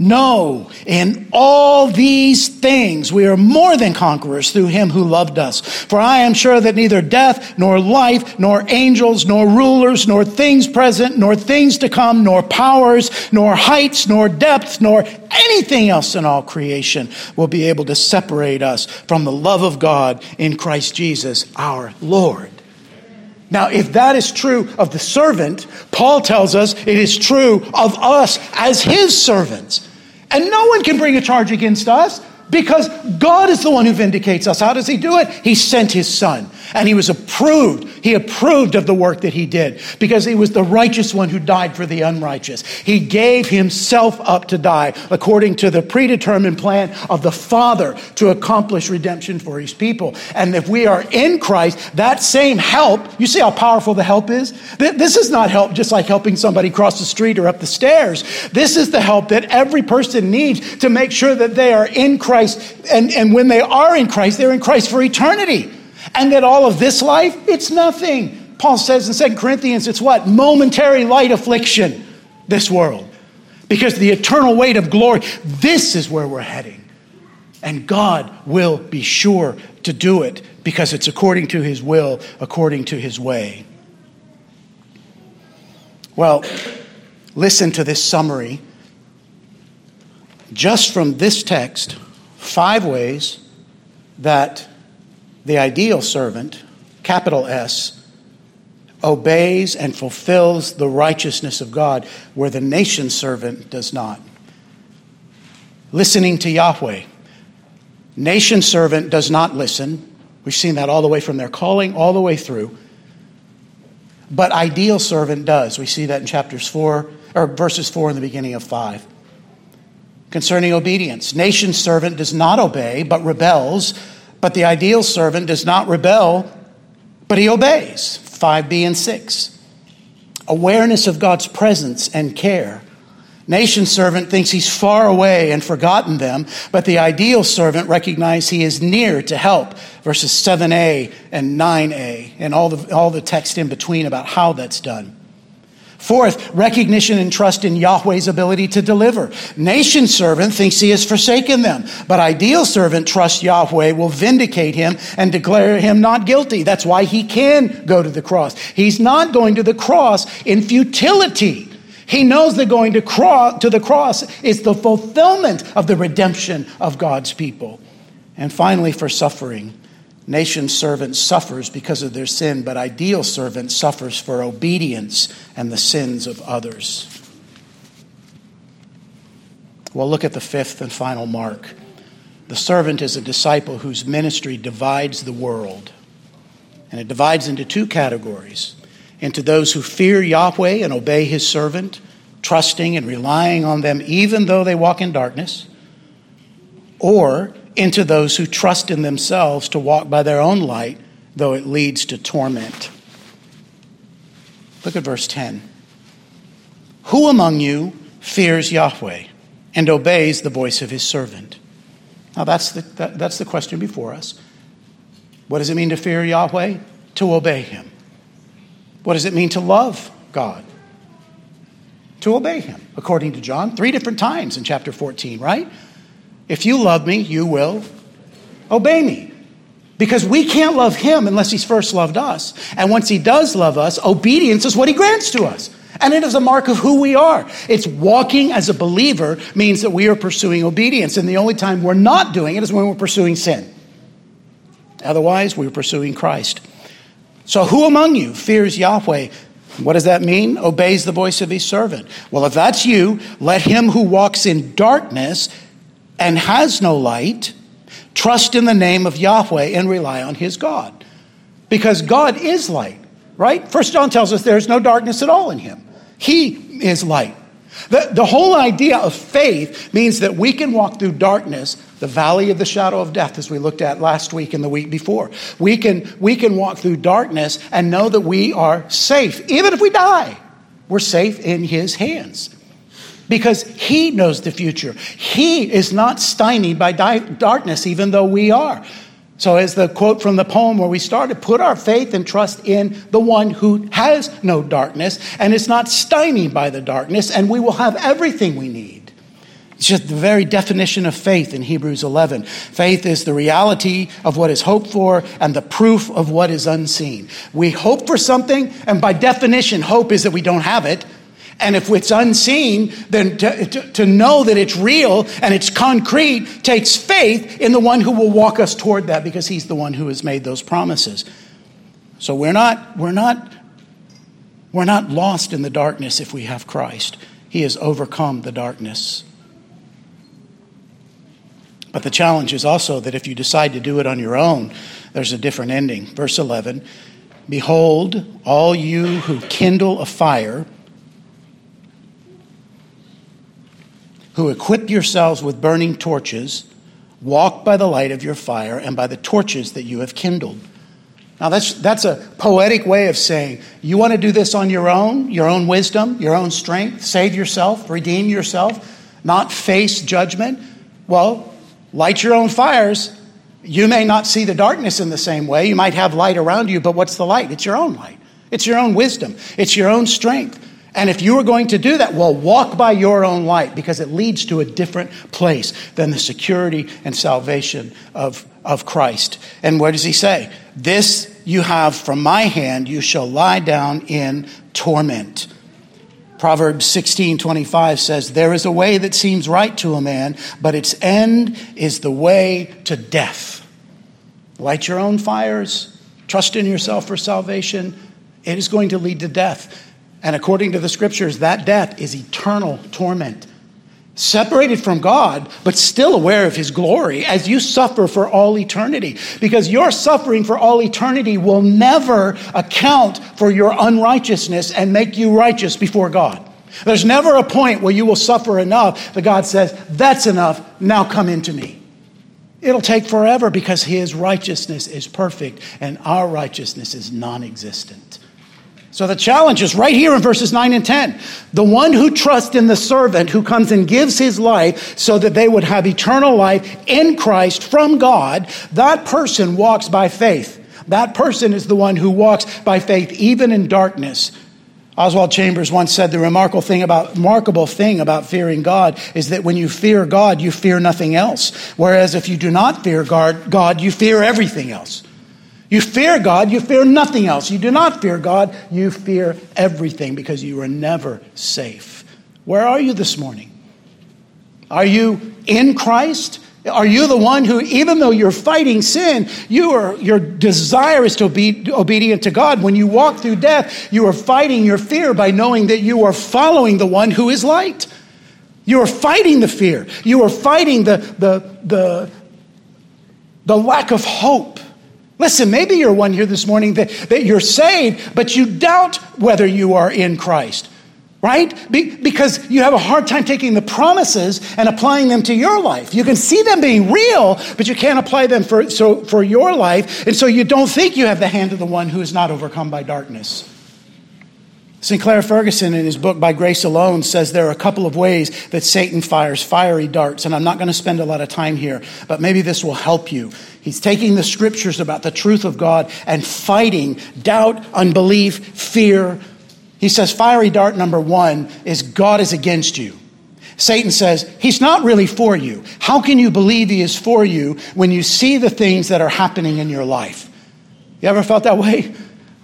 No, in all these things we are more than conquerors through him who loved us. For I am sure that neither death, nor life, nor angels, nor rulers, nor things present, nor things to come, nor powers, nor heights, nor depths, nor anything else in all creation will be able to separate us from the love of God in Christ Jesus our Lord. Now, if that is true of the servant, Paul tells us it is true of us as his servants. And no one can bring a charge against us because God is the one who vindicates us. How does he do it? He sent his son and he was approved. He approved of the work that he did because he was the righteous one who died for the unrighteous. He gave himself up to die according to the predetermined plan of the Father to accomplish redemption for his people. And if we are in Christ, that same help, you see how powerful the help is? This is not help just like helping somebody cross the street or up the stairs. This is the help that every person needs to make sure that they are in Christ. And, and when they are in Christ, they're in Christ for eternity. And that all of this life, it's nothing. Paul says in 2 Corinthians, it's what? Momentary light affliction, this world. Because the eternal weight of glory, this is where we're heading. And God will be sure to do it because it's according to his will, according to his way. Well, listen to this summary. Just from this text, five ways that the ideal servant, capital S, obeys and fulfills the righteousness of God, where the nation servant does not. Listening to Yahweh. Nation servant does not listen. We've seen that all the way from their calling, all the way through. But ideal servant does. We see that in chapters 4, or verses 4 in the beginning of 5. Concerning obedience, nation servant does not obey, but rebels but the ideal servant does not rebel, but he obeys. 5b and 6. Awareness of God's presence and care. Nation servant thinks he's far away and forgotten them, but the ideal servant recognizes he is near to help. Verses 7a and 9a, and all the, all the text in between about how that's done. Fourth, recognition and trust in Yahweh's ability to deliver. Nation servant thinks he has forsaken them, but ideal servant trusts Yahweh will vindicate him and declare him not guilty. That's why he can go to the cross. He's not going to the cross in futility. He knows that going to, to the cross is the fulfillment of the redemption of God's people. And finally, for suffering. Nation servant suffers because of their sin, but ideal servant suffers for obedience and the sins of others. Well, look at the fifth and final mark. The servant is a disciple whose ministry divides the world. And it divides into two categories into those who fear Yahweh and obey his servant, trusting and relying on them even though they walk in darkness, or into those who trust in themselves to walk by their own light, though it leads to torment. Look at verse 10. Who among you fears Yahweh and obeys the voice of his servant? Now, that's the, that, that's the question before us. What does it mean to fear Yahweh? To obey him. What does it mean to love God? To obey him, according to John, three different times in chapter 14, right? If you love me, you will obey me. Because we can't love him unless he's first loved us. And once he does love us, obedience is what he grants to us. And it is a mark of who we are. It's walking as a believer means that we are pursuing obedience. And the only time we're not doing it is when we're pursuing sin. Otherwise, we're pursuing Christ. So, who among you fears Yahweh? What does that mean? Obeys the voice of his servant. Well, if that's you, let him who walks in darkness and has no light, trust in the name of Yahweh and rely on his God. Because God is light, right? First John tells us there's no darkness at all in him. He is light. The, the whole idea of faith means that we can walk through darkness, the valley of the shadow of death, as we looked at last week and the week before. We can, we can walk through darkness and know that we are safe. Even if we die, we're safe in His hands because He knows the future. He is not stymied by di- darkness, even though we are. So, as the quote from the poem where we started, put our faith and trust in the one who has no darkness and is not stymied by the darkness, and we will have everything we need. It's just the very definition of faith in Hebrews 11. Faith is the reality of what is hoped for and the proof of what is unseen. We hope for something, and by definition, hope is that we don't have it. And if it's unseen, then to, to, to, know that it's real and it's concrete takes faith in the one who will walk us toward that because he's the one who has made those promises. So we're not, we're not, we're not lost in the darkness if we have Christ. He has overcome the darkness. But the challenge is also that if you decide to do it on your own, there's a different ending. Verse 11 Behold, all you who kindle a fire, who equip yourselves with burning torches, walk by the light of your fire and by the torches that you have kindled. Now, that's, that's a poetic way of saying you want to do this on your own, your own wisdom, your own strength, save yourself, redeem yourself, not face judgment. Well, light your own fires. You may not see the darkness in the same way. You might have light around you, but what's the light? It's your own light. It's your own wisdom. It's your own strength. And if you are going to do that, well, walk by your own light because it leads to a different place than the security and salvation of, of Christ. And what does he say? This you have from my hand, you shall lie down in torment. Proverbs 16 25 says, There is a way that seems right to a man, but its end is the way to death. Light your own fires, trust in yourself for salvation. It is going to lead to death. And according to the scriptures, that death is eternal torment. Separated from God, but still aware of his glory as you suffer for all eternity. Because your suffering for all eternity will never account for your unrighteousness and make you righteous before God. There's never a point where you will suffer enough that God says, That's enough, now come into me. It'll take forever because his righteousness is perfect and our righteousness is non existent. So the challenge is right here in verses 9 and 10. The one who trusts in the servant who comes and gives his life so that they would have eternal life in Christ from God, that person walks by faith. That person is the one who walks by faith even in darkness. Oswald Chambers once said the remarkable thing about remarkable thing about fearing God is that when you fear God, you fear nothing else. Whereas if you do not fear God, God, you fear everything else. You fear God, you fear nothing else. You do not fear God, you fear everything because you are never safe. Where are you this morning? Are you in Christ? Are you the one who, even though you're fighting sin, you are, your desire is to be obedient to God? When you walk through death, you are fighting your fear by knowing that you are following the one who is light. You are fighting the fear. You are fighting the, the, the, the lack of hope. Listen, maybe you're one here this morning that, that you're saved, but you doubt whether you are in Christ, right? Be, because you have a hard time taking the promises and applying them to your life. You can see them being real, but you can't apply them for, so, for your life, and so you don't think you have the hand of the one who is not overcome by darkness. Sinclair Ferguson, in his book By Grace Alone, says there are a couple of ways that Satan fires fiery darts, and I'm not going to spend a lot of time here, but maybe this will help you. He's taking the scriptures about the truth of God and fighting doubt, unbelief, fear. He says, fiery dart number one is God is against you. Satan says, He's not really for you. How can you believe He is for you when you see the things that are happening in your life? You ever felt that way?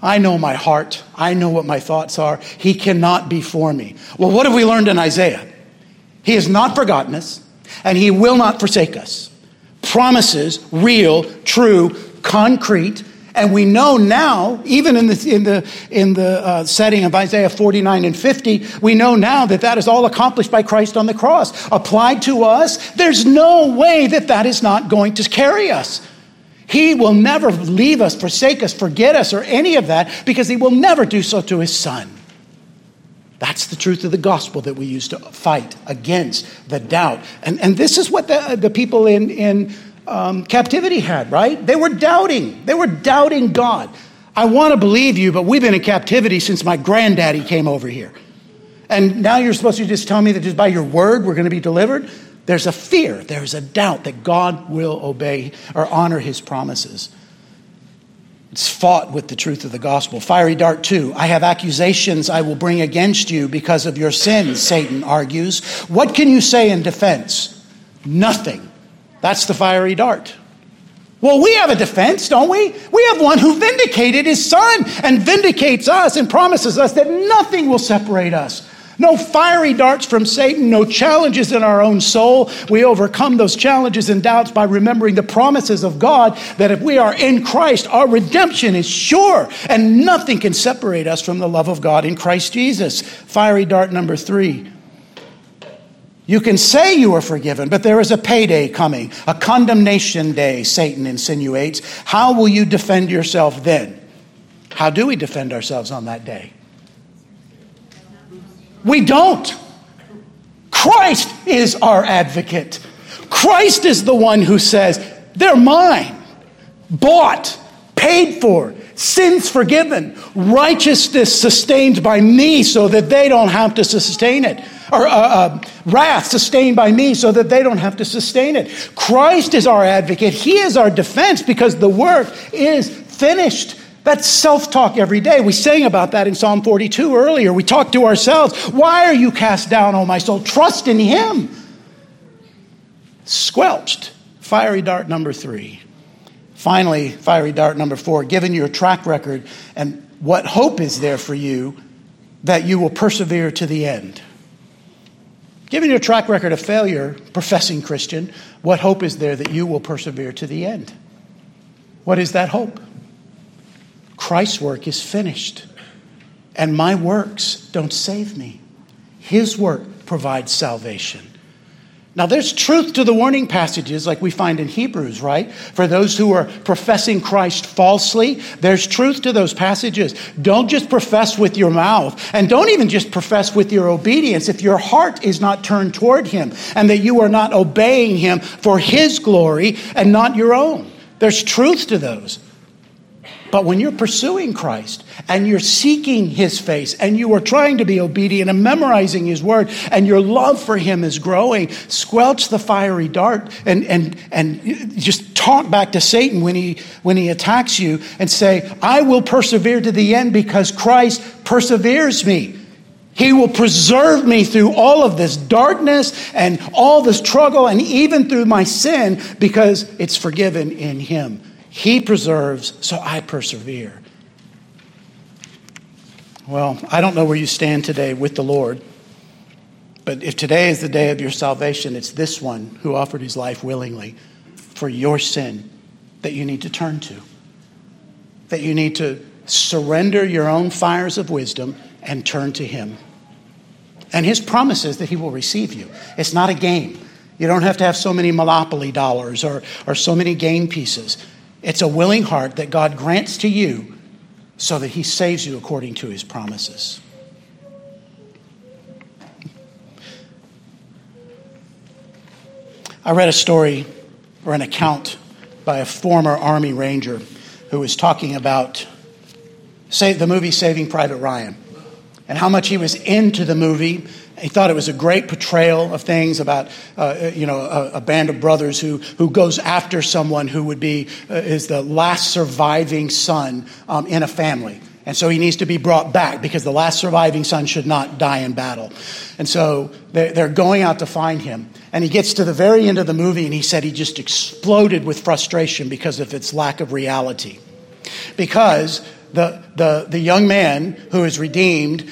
I know my heart. I know what my thoughts are. He cannot be for me. Well, what have we learned in Isaiah? He has not forgotten us, and He will not forsake us. Promises, real, true, concrete, and we know now, even in the, in the, in the uh, setting of Isaiah 49 and 50, we know now that that is all accomplished by Christ on the cross. Applied to us, there's no way that that is not going to carry us. He will never leave us, forsake us, forget us, or any of that because he will never do so to his son. That's the truth of the gospel that we use to fight against the doubt. And, and this is what the, the people in, in um, captivity had, right? They were doubting. They were doubting God. I want to believe you, but we've been in captivity since my granddaddy came over here. And now you're supposed to just tell me that just by your word we're going to be delivered? There's a fear, there's a doubt that God will obey or honor his promises. It's fought with the truth of the gospel. Fiery dart 2. I have accusations I will bring against you because of your sins, Satan argues. What can you say in defense? Nothing. That's the fiery dart. Well, we have a defense, don't we? We have one who vindicated his son and vindicates us and promises us that nothing will separate us no fiery darts from Satan, no challenges in our own soul. We overcome those challenges and doubts by remembering the promises of God that if we are in Christ, our redemption is sure and nothing can separate us from the love of God in Christ Jesus. Fiery dart number three. You can say you are forgiven, but there is a payday coming, a condemnation day, Satan insinuates. How will you defend yourself then? How do we defend ourselves on that day? We don't. Christ is our advocate. Christ is the one who says, They're mine, bought, paid for, sins forgiven, righteousness sustained by me so that they don't have to sustain it. Or uh, uh, wrath sustained by me so that they don't have to sustain it. Christ is our advocate. He is our defense because the work is finished. That's self talk every day. We sang about that in Psalm 42 earlier. We talk to ourselves. Why are you cast down, O my soul? Trust in Him. Squelched. Fiery dart number three. Finally, fiery dart number four. Given your track record and what hope is there for you that you will persevere to the end? Given your track record of failure, professing Christian, what hope is there that you will persevere to the end? What is that hope? Christ's work is finished, and my works don't save me. His work provides salvation. Now, there's truth to the warning passages like we find in Hebrews, right? For those who are professing Christ falsely, there's truth to those passages. Don't just profess with your mouth, and don't even just profess with your obedience if your heart is not turned toward Him and that you are not obeying Him for His glory and not your own. There's truth to those. But when you're pursuing Christ and you're seeking his face and you are trying to be obedient and memorizing his word and your love for him is growing, squelch the fiery dart and, and, and just talk back to Satan when he, when he attacks you and say, I will persevere to the end because Christ perseveres me. He will preserve me through all of this darkness and all this struggle and even through my sin because it's forgiven in him. He preserves, so I persevere. Well, I don't know where you stand today with the Lord, but if today is the day of your salvation, it's this one who offered his life willingly for your sin that you need to turn to. That you need to surrender your own fires of wisdom and turn to him. And his promise is that he will receive you. It's not a game. You don't have to have so many monopoly dollars or, or so many game pieces. It's a willing heart that God grants to you so that He saves you according to His promises. I read a story or an account by a former Army Ranger who was talking about the movie Saving Private Ryan and how much he was into the movie he thought it was a great portrayal of things about, uh, you know, a, a, band of brothers who, who goes after someone who would be, uh, is the last surviving son um, in a family. And so he needs to be brought back because the last surviving son should not die in battle. And so they're going out to find him. And he gets to the very end of the movie and he said he just exploded with frustration because of its lack of reality. Because the, the, the young man who is redeemed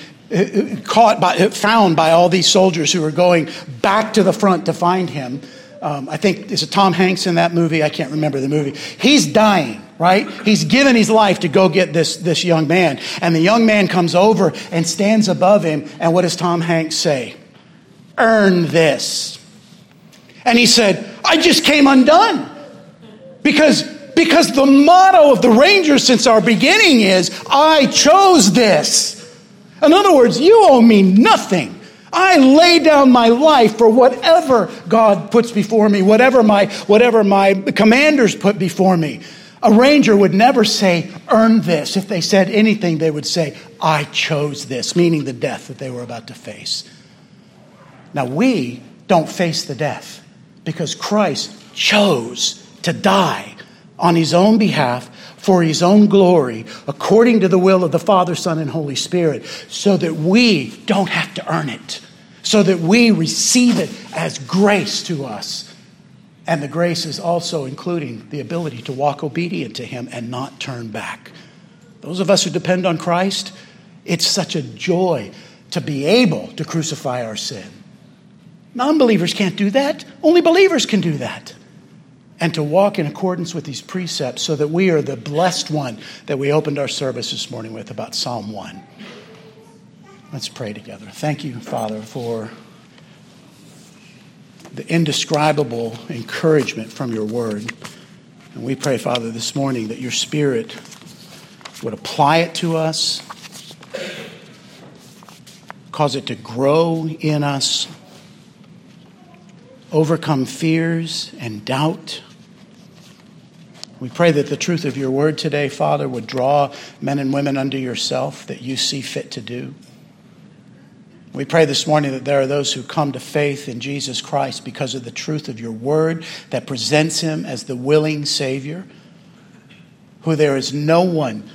caught by, found by all these soldiers who were going back to the front to find him. Um, I think is it Tom Hanks in that movie? I can't remember the movie. He's dying, right? He's given his life to go get this, this young man. And the young man comes over and stands above him. And what does Tom Hanks say? Earn this. And he said, I just came undone. Because, because the motto of the Rangers since our beginning is, I chose this. In other words, you owe me nothing. I lay down my life for whatever God puts before me, whatever my, whatever my commanders put before me. A ranger would never say, earn this. If they said anything, they would say, I chose this, meaning the death that they were about to face. Now, we don't face the death because Christ chose to die on his own behalf for his own glory, according to the will of the Father, Son, and Holy Spirit, so that we don't have to earn it, so that we receive it as grace to us. And the grace is also including the ability to walk obedient to him and not turn back. Those of us who depend on Christ, it's such a joy to be able to crucify our sin. Non believers can't do that, only believers can do that and to walk in accordance with these precepts so that we are the blessed one that we opened our service this morning with about Psalm 1. Let's pray together. Thank you, Father, for the indescribable encouragement from your word. And we pray, Father, this morning that your Spirit would apply it to us, cause it to grow in us, overcome fears and doubt we pray that the truth of your word today, Father, would draw men and women unto yourself that you see fit to do. We pray this morning that there are those who come to faith in Jesus Christ because of the truth of your word that presents him as the willing Savior, who there is no one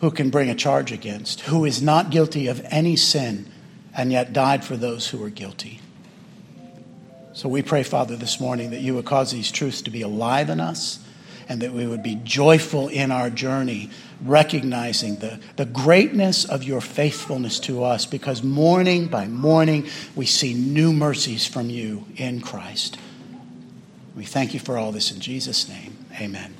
who can bring a charge against, who is not guilty of any sin and yet died for those who are guilty. So we pray, Father, this morning that you would cause these truths to be alive in us and that we would be joyful in our journey, recognizing the, the greatness of your faithfulness to us, because morning by morning we see new mercies from you in Christ. We thank you for all this in Jesus' name. Amen.